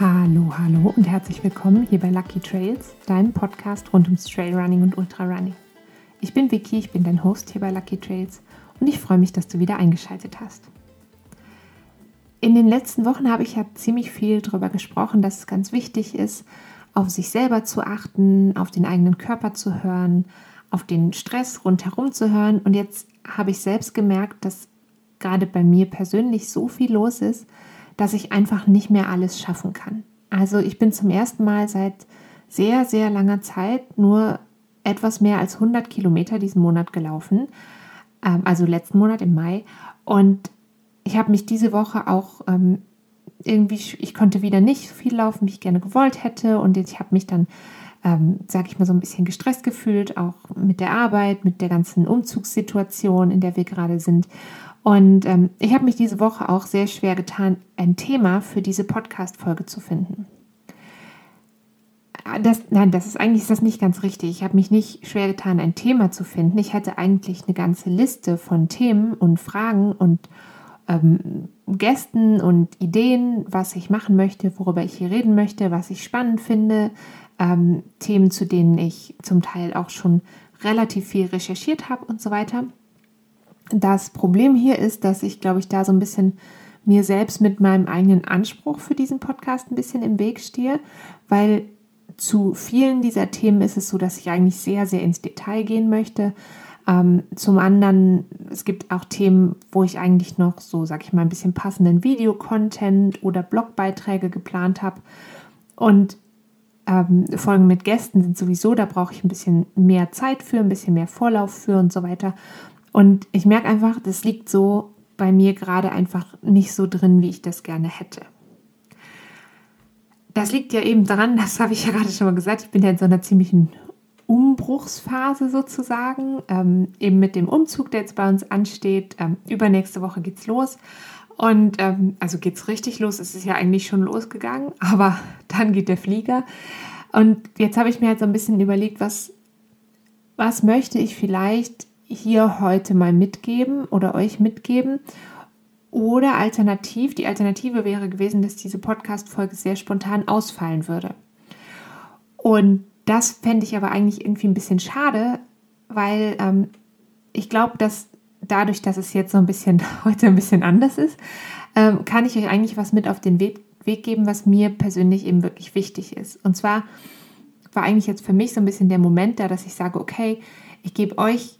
Hallo, hallo und herzlich willkommen hier bei Lucky Trails, deinem Podcast rund ums Trailrunning und Ultrarunning. Ich bin Vicky, ich bin dein Host hier bei Lucky Trails und ich freue mich, dass du wieder eingeschaltet hast. In den letzten Wochen habe ich ja ziemlich viel darüber gesprochen, dass es ganz wichtig ist, auf sich selber zu achten, auf den eigenen Körper zu hören, auf den Stress rundherum zu hören. Und jetzt habe ich selbst gemerkt, dass gerade bei mir persönlich so viel los ist, dass ich einfach nicht mehr alles schaffen kann. Also ich bin zum ersten Mal seit sehr, sehr langer Zeit nur etwas mehr als 100 Kilometer diesen Monat gelaufen, ähm, also letzten Monat im Mai. Und ich habe mich diese Woche auch ähm, irgendwie, ich konnte wieder nicht so viel laufen, wie ich gerne gewollt hätte. Und ich habe mich dann, ähm, sage ich mal, so ein bisschen gestresst gefühlt, auch mit der Arbeit, mit der ganzen Umzugssituation, in der wir gerade sind. Und ähm, ich habe mich diese Woche auch sehr schwer getan, ein Thema für diese Podcast-Folge zu finden. Das, nein, das ist eigentlich ist das nicht ganz richtig. Ich habe mich nicht schwer getan, ein Thema zu finden. Ich hatte eigentlich eine ganze Liste von Themen und Fragen und ähm, Gästen und Ideen, was ich machen möchte, worüber ich hier reden möchte, was ich spannend finde, ähm, Themen, zu denen ich zum Teil auch schon relativ viel recherchiert habe und so weiter. Das Problem hier ist, dass ich, glaube ich, da so ein bisschen mir selbst mit meinem eigenen Anspruch für diesen Podcast ein bisschen im Weg stehe, weil zu vielen dieser Themen ist es so, dass ich eigentlich sehr, sehr ins Detail gehen möchte. Ähm, zum anderen, es gibt auch Themen, wo ich eigentlich noch so, sag ich mal, ein bisschen passenden Videocontent oder Blogbeiträge geplant habe. Und ähm, Folgen mit Gästen sind sowieso, da brauche ich ein bisschen mehr Zeit für, ein bisschen mehr Vorlauf für und so weiter. Und ich merke einfach, das liegt so bei mir gerade einfach nicht so drin, wie ich das gerne hätte. Das liegt ja eben daran, das habe ich ja gerade schon mal gesagt, ich bin ja in so einer ziemlichen Umbruchsphase sozusagen, ähm, eben mit dem Umzug, der jetzt bei uns ansteht. Ähm, übernächste Woche geht's los. Und ähm, also geht's richtig los. Es ist ja eigentlich schon losgegangen, aber dann geht der Flieger. Und jetzt habe ich mir halt so ein bisschen überlegt, was, was möchte ich vielleicht hier heute mal mitgeben oder euch mitgeben. Oder alternativ, die Alternative wäre gewesen, dass diese Podcast-Folge sehr spontan ausfallen würde. Und das fände ich aber eigentlich irgendwie ein bisschen schade, weil ähm, ich glaube, dass dadurch, dass es jetzt so ein bisschen heute ein bisschen anders ist, ähm, kann ich euch eigentlich was mit auf den Weg, Weg geben, was mir persönlich eben wirklich wichtig ist. Und zwar war eigentlich jetzt für mich so ein bisschen der Moment da, dass ich sage, okay, ich gebe euch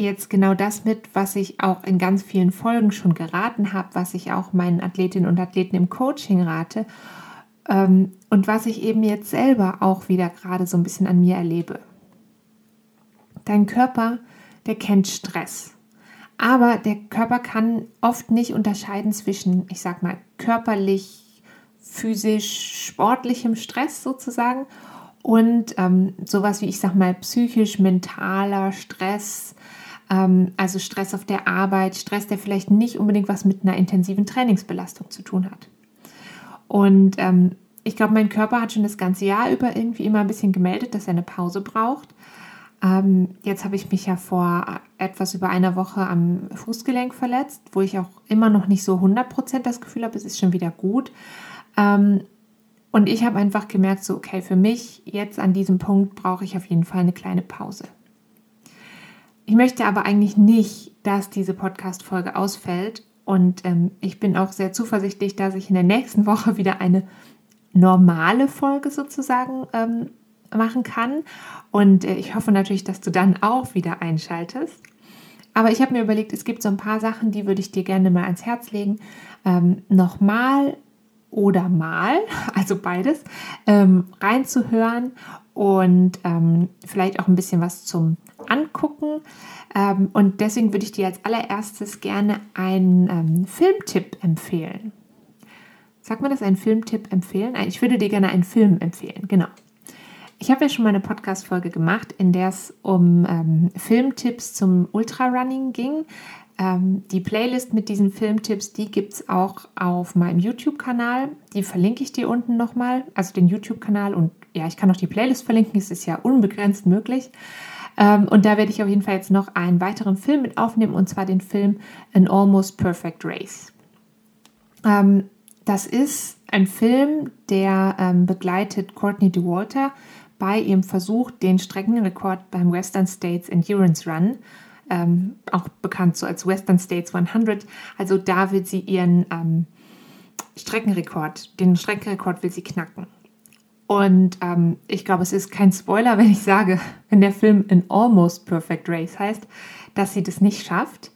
jetzt genau das mit, was ich auch in ganz vielen Folgen schon geraten habe, was ich auch meinen Athletinnen und Athleten im Coaching rate ähm, und was ich eben jetzt selber auch wieder gerade so ein bisschen an mir erlebe. Dein Körper, der kennt Stress. Aber der Körper kann oft nicht unterscheiden zwischen, ich sag mal, körperlich, physisch, sportlichem Stress sozusagen und ähm, sowas wie, ich sag mal, psychisch, mentaler Stress, also Stress auf der Arbeit, Stress, der vielleicht nicht unbedingt was mit einer intensiven Trainingsbelastung zu tun hat. Und ähm, ich glaube, mein Körper hat schon das ganze Jahr über irgendwie immer ein bisschen gemeldet, dass er eine Pause braucht. Ähm, jetzt habe ich mich ja vor etwas über einer Woche am Fußgelenk verletzt, wo ich auch immer noch nicht so 100% das Gefühl habe, es ist schon wieder gut. Ähm, und ich habe einfach gemerkt, so, okay, für mich jetzt an diesem Punkt brauche ich auf jeden Fall eine kleine Pause. Ich möchte aber eigentlich nicht, dass diese Podcast-Folge ausfällt. Und ähm, ich bin auch sehr zuversichtlich, dass ich in der nächsten Woche wieder eine normale Folge sozusagen ähm, machen kann. Und äh, ich hoffe natürlich, dass du dann auch wieder einschaltest. Aber ich habe mir überlegt, es gibt so ein paar Sachen, die würde ich dir gerne mal ans Herz legen. Ähm, nochmal oder mal, also beides, ähm, reinzuhören und ähm, vielleicht auch ein bisschen was zum angucken. Ähm, und deswegen würde ich dir als allererstes gerne einen ähm, Filmtipp empfehlen. Sag mal das, einen Filmtipp empfehlen? Ich würde dir gerne einen Film empfehlen, genau. Ich habe ja schon mal eine Podcast-Folge gemacht, in der es um ähm, Filmtipps zum Ultrarunning ging. Ähm, die Playlist mit diesen Filmtipps, die gibt es auch auf meinem YouTube-Kanal. Die verlinke ich dir unten nochmal, also den YouTube-Kanal und ja, ich kann auch die Playlist verlinken, es ist ja unbegrenzt möglich. Ähm, und da werde ich auf jeden Fall jetzt noch einen weiteren Film mit aufnehmen, und zwar den Film An Almost Perfect Race. Ähm, das ist ein Film, der ähm, begleitet Courtney DeWalter bei ihrem Versuch, den Streckenrekord beim Western States Endurance Run, ähm, auch bekannt so als Western States 100, also da will sie ihren ähm, Streckenrekord, den Streckenrekord will sie knacken. Und ähm, ich glaube, es ist kein Spoiler, wenn ich sage, wenn der Film in Almost Perfect Race heißt, dass sie das nicht schafft.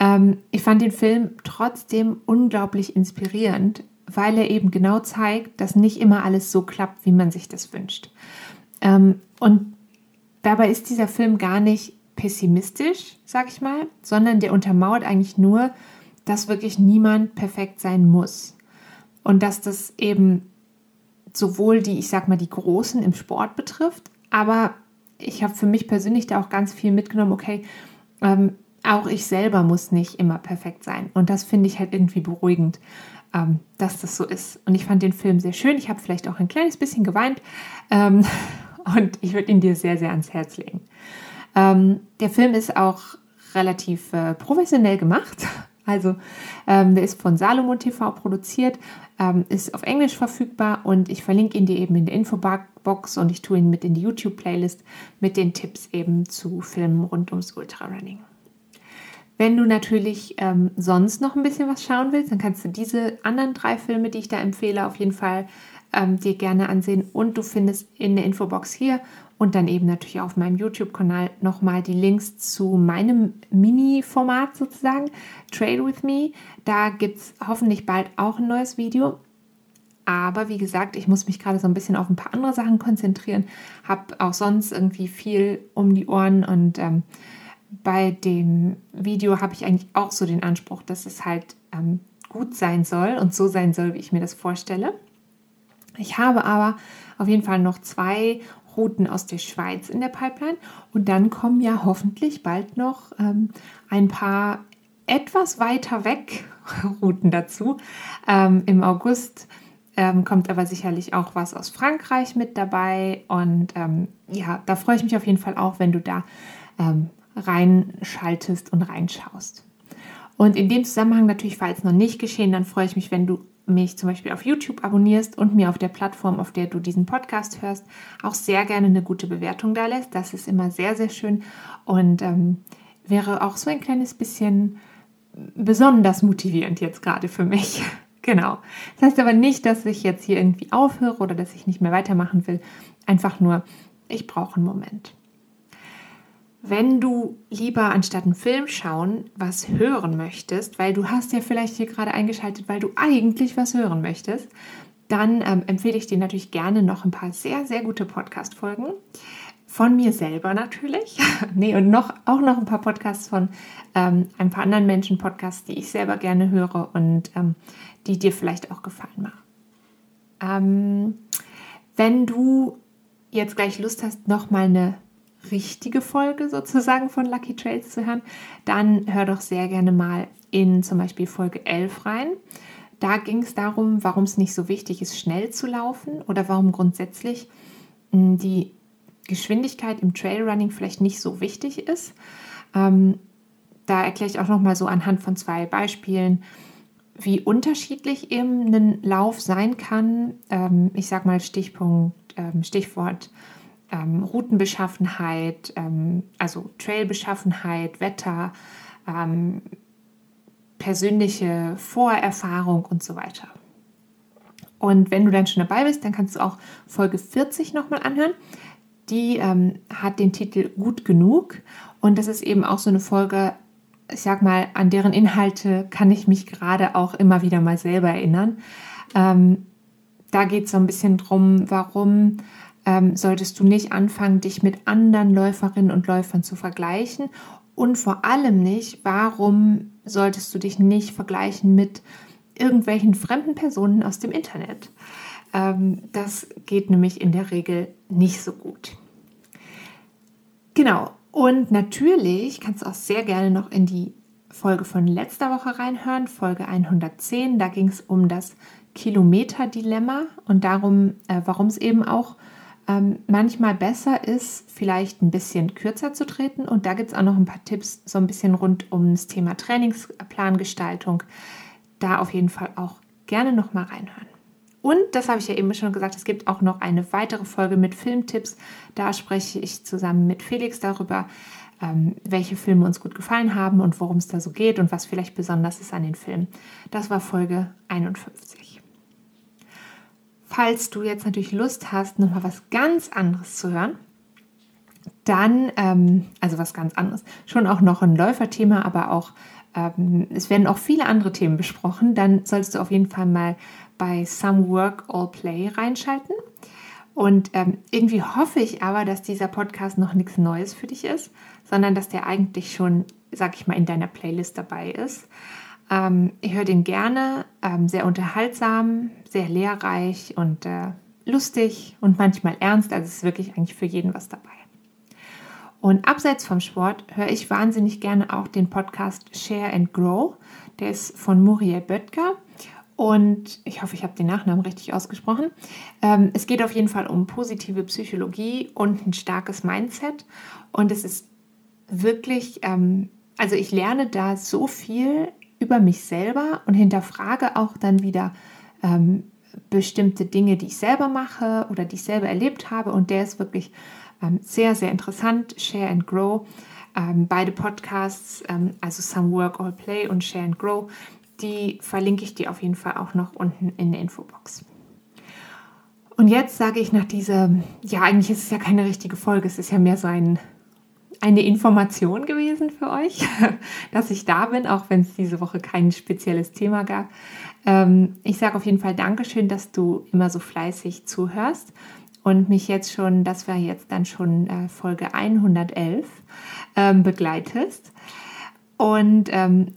Ähm, ich fand den Film trotzdem unglaublich inspirierend, weil er eben genau zeigt, dass nicht immer alles so klappt, wie man sich das wünscht. Ähm, und dabei ist dieser Film gar nicht pessimistisch, sag ich mal, sondern der untermauert eigentlich nur, dass wirklich niemand perfekt sein muss. Und dass das eben sowohl die, ich sag mal, die Großen im Sport betrifft, aber ich habe für mich persönlich da auch ganz viel mitgenommen, okay, ähm, auch ich selber muss nicht immer perfekt sein. Und das finde ich halt irgendwie beruhigend, ähm, dass das so ist. Und ich fand den Film sehr schön. Ich habe vielleicht auch ein kleines bisschen geweint. Ähm, und ich würde ihn dir sehr, sehr ans Herz legen. Ähm, der Film ist auch relativ äh, professionell gemacht. Also ähm, der ist von Salomon TV produziert, ähm, ist auf Englisch verfügbar und ich verlinke ihn dir eben in der Infobox und ich tue ihn mit in die YouTube-Playlist mit den Tipps eben zu Filmen rund ums Ultrarunning. Wenn du natürlich ähm, sonst noch ein bisschen was schauen willst, dann kannst du diese anderen drei Filme, die ich da empfehle, auf jeden Fall ähm, dir gerne ansehen. Und du findest in der Infobox hier und dann eben natürlich auf meinem YouTube-Kanal nochmal die Links zu meinem Mini-Format sozusagen, Trail with Me. Da gibt es hoffentlich bald auch ein neues Video. Aber wie gesagt, ich muss mich gerade so ein bisschen auf ein paar andere Sachen konzentrieren. Habe auch sonst irgendwie viel um die Ohren und ähm, bei dem Video habe ich eigentlich auch so den Anspruch, dass es halt ähm, gut sein soll und so sein soll, wie ich mir das vorstelle. Ich habe aber auf jeden Fall noch zwei Routen aus der Schweiz in der Pipeline und dann kommen ja hoffentlich bald noch ähm, ein paar etwas weiter weg Routen dazu. Ähm, Im August ähm, kommt aber sicherlich auch was aus Frankreich mit dabei und ähm, ja, da freue ich mich auf jeden Fall auch, wenn du da ähm, reinschaltest und reinschaust. Und in dem Zusammenhang natürlich, falls noch nicht geschehen, dann freue ich mich, wenn du mich zum Beispiel auf YouTube abonnierst und mir auf der Plattform, auf der du diesen Podcast hörst, auch sehr gerne eine gute Bewertung da lässt. Das ist immer sehr, sehr schön und ähm, wäre auch so ein kleines bisschen besonders motivierend jetzt gerade für mich. genau. Das heißt aber nicht, dass ich jetzt hier irgendwie aufhöre oder dass ich nicht mehr weitermachen will. Einfach nur, ich brauche einen Moment. Wenn du lieber anstatt einen Film schauen was hören möchtest, weil du hast ja vielleicht hier gerade eingeschaltet, weil du eigentlich was hören möchtest, dann ähm, empfehle ich dir natürlich gerne noch ein paar sehr, sehr gute Podcast-Folgen. Von mir selber natürlich. nee, und noch, auch noch ein paar Podcasts von ähm, ein paar anderen Menschen, Podcasts, die ich selber gerne höre und ähm, die dir vielleicht auch gefallen machen. Ähm, wenn du jetzt gleich Lust hast, nochmal eine richtige Folge sozusagen von Lucky Trails zu hören, dann hör doch sehr gerne mal in zum Beispiel Folge 11 rein. Da ging es darum, warum es nicht so wichtig ist, schnell zu laufen oder warum grundsätzlich hm, die Geschwindigkeit im Trailrunning vielleicht nicht so wichtig ist. Ähm, da erkläre ich auch noch mal so anhand von zwei Beispielen, wie unterschiedlich eben ein Lauf sein kann. Ähm, ich sage mal Stichpunkt, ähm, Stichwort ähm, Routenbeschaffenheit, ähm, also Trailbeschaffenheit, Wetter, ähm, persönliche Vorerfahrung und so weiter. Und wenn du dann schon dabei bist, dann kannst du auch Folge 40 nochmal anhören. Die ähm, hat den Titel Gut genug und das ist eben auch so eine Folge, ich sag mal, an deren Inhalte kann ich mich gerade auch immer wieder mal selber erinnern. Ähm, da geht es so ein bisschen drum, warum ähm, solltest du nicht anfangen, dich mit anderen Läuferinnen und Läufern zu vergleichen. Und vor allem nicht, warum solltest du dich nicht vergleichen mit irgendwelchen fremden Personen aus dem Internet. Ähm, das geht nämlich in der Regel nicht so gut. Genau. Und natürlich kannst du auch sehr gerne noch in die Folge von letzter Woche reinhören, Folge 110. Da ging es um das Kilometer-Dilemma und darum, äh, warum es eben auch ähm, manchmal besser ist, vielleicht ein bisschen kürzer zu treten. Und da gibt es auch noch ein paar Tipps, so ein bisschen rund ums Thema Trainingsplangestaltung. Da auf jeden Fall auch gerne nochmal reinhören. Und das habe ich ja eben schon gesagt, es gibt auch noch eine weitere Folge mit Filmtipps. Da spreche ich zusammen mit Felix darüber, ähm, welche Filme uns gut gefallen haben und worum es da so geht und was vielleicht besonders ist an den Filmen. Das war Folge 51. Falls du jetzt natürlich Lust hast, nochmal was ganz anderes zu hören, dann, ähm, also was ganz anderes, schon auch noch ein Läuferthema, aber auch ähm, es werden auch viele andere Themen besprochen, dann solltest du auf jeden Fall mal bei Some Work All Play reinschalten. Und ähm, irgendwie hoffe ich aber, dass dieser Podcast noch nichts Neues für dich ist, sondern dass der eigentlich schon, sag ich mal, in deiner Playlist dabei ist. Ähm, ich höre den gerne, ähm, sehr unterhaltsam, sehr lehrreich und äh, lustig und manchmal ernst. Also es ist wirklich eigentlich für jeden was dabei. Und abseits vom Sport höre ich wahnsinnig gerne auch den Podcast Share and Grow. Der ist von Muriel Böttger. Und ich hoffe, ich habe den Nachnamen richtig ausgesprochen. Ähm, es geht auf jeden Fall um positive Psychologie und ein starkes Mindset. Und es ist wirklich, ähm, also ich lerne da so viel über mich selber und hinterfrage auch dann wieder ähm, bestimmte Dinge, die ich selber mache oder die ich selber erlebt habe. Und der ist wirklich ähm, sehr, sehr interessant. Share and Grow. Ähm, beide Podcasts, ähm, also Some Work, All Play und Share and Grow, die verlinke ich dir auf jeden Fall auch noch unten in der Infobox. Und jetzt sage ich nach dieser, ja, eigentlich ist es ja keine richtige Folge, es ist ja mehr so ein, eine Information gewesen für euch, dass ich da bin, auch wenn es diese Woche kein spezielles Thema gab. Ähm, ich sage auf jeden Fall Dankeschön, dass du immer so fleißig zuhörst und mich jetzt schon, das war jetzt dann schon äh, Folge 111, ähm, begleitest. Und ähm,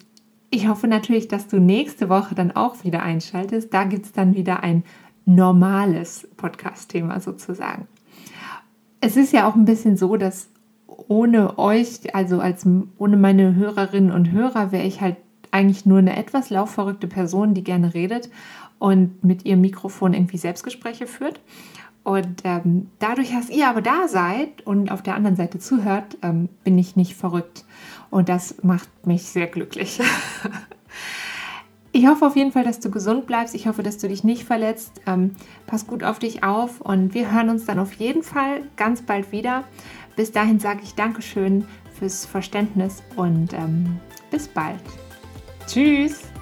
ich hoffe natürlich, dass du nächste Woche dann auch wieder einschaltest. Da gibt es dann wieder ein normales Podcast-Thema sozusagen. Es ist ja auch ein bisschen so, dass ohne euch, also als ohne meine Hörerinnen und Hörer, wäre ich halt eigentlich nur eine etwas laufverrückte Person, die gerne redet und mit ihrem Mikrofon irgendwie Selbstgespräche führt. Und ähm, dadurch, dass ihr aber da seid und auf der anderen Seite zuhört, ähm, bin ich nicht verrückt. Und das macht mich sehr glücklich. ich hoffe auf jeden Fall, dass du gesund bleibst. Ich hoffe, dass du dich nicht verletzt. Ähm, pass gut auf dich auf und wir hören uns dann auf jeden Fall ganz bald wieder. Bis dahin sage ich Dankeschön fürs Verständnis und ähm, bis bald. Tschüss!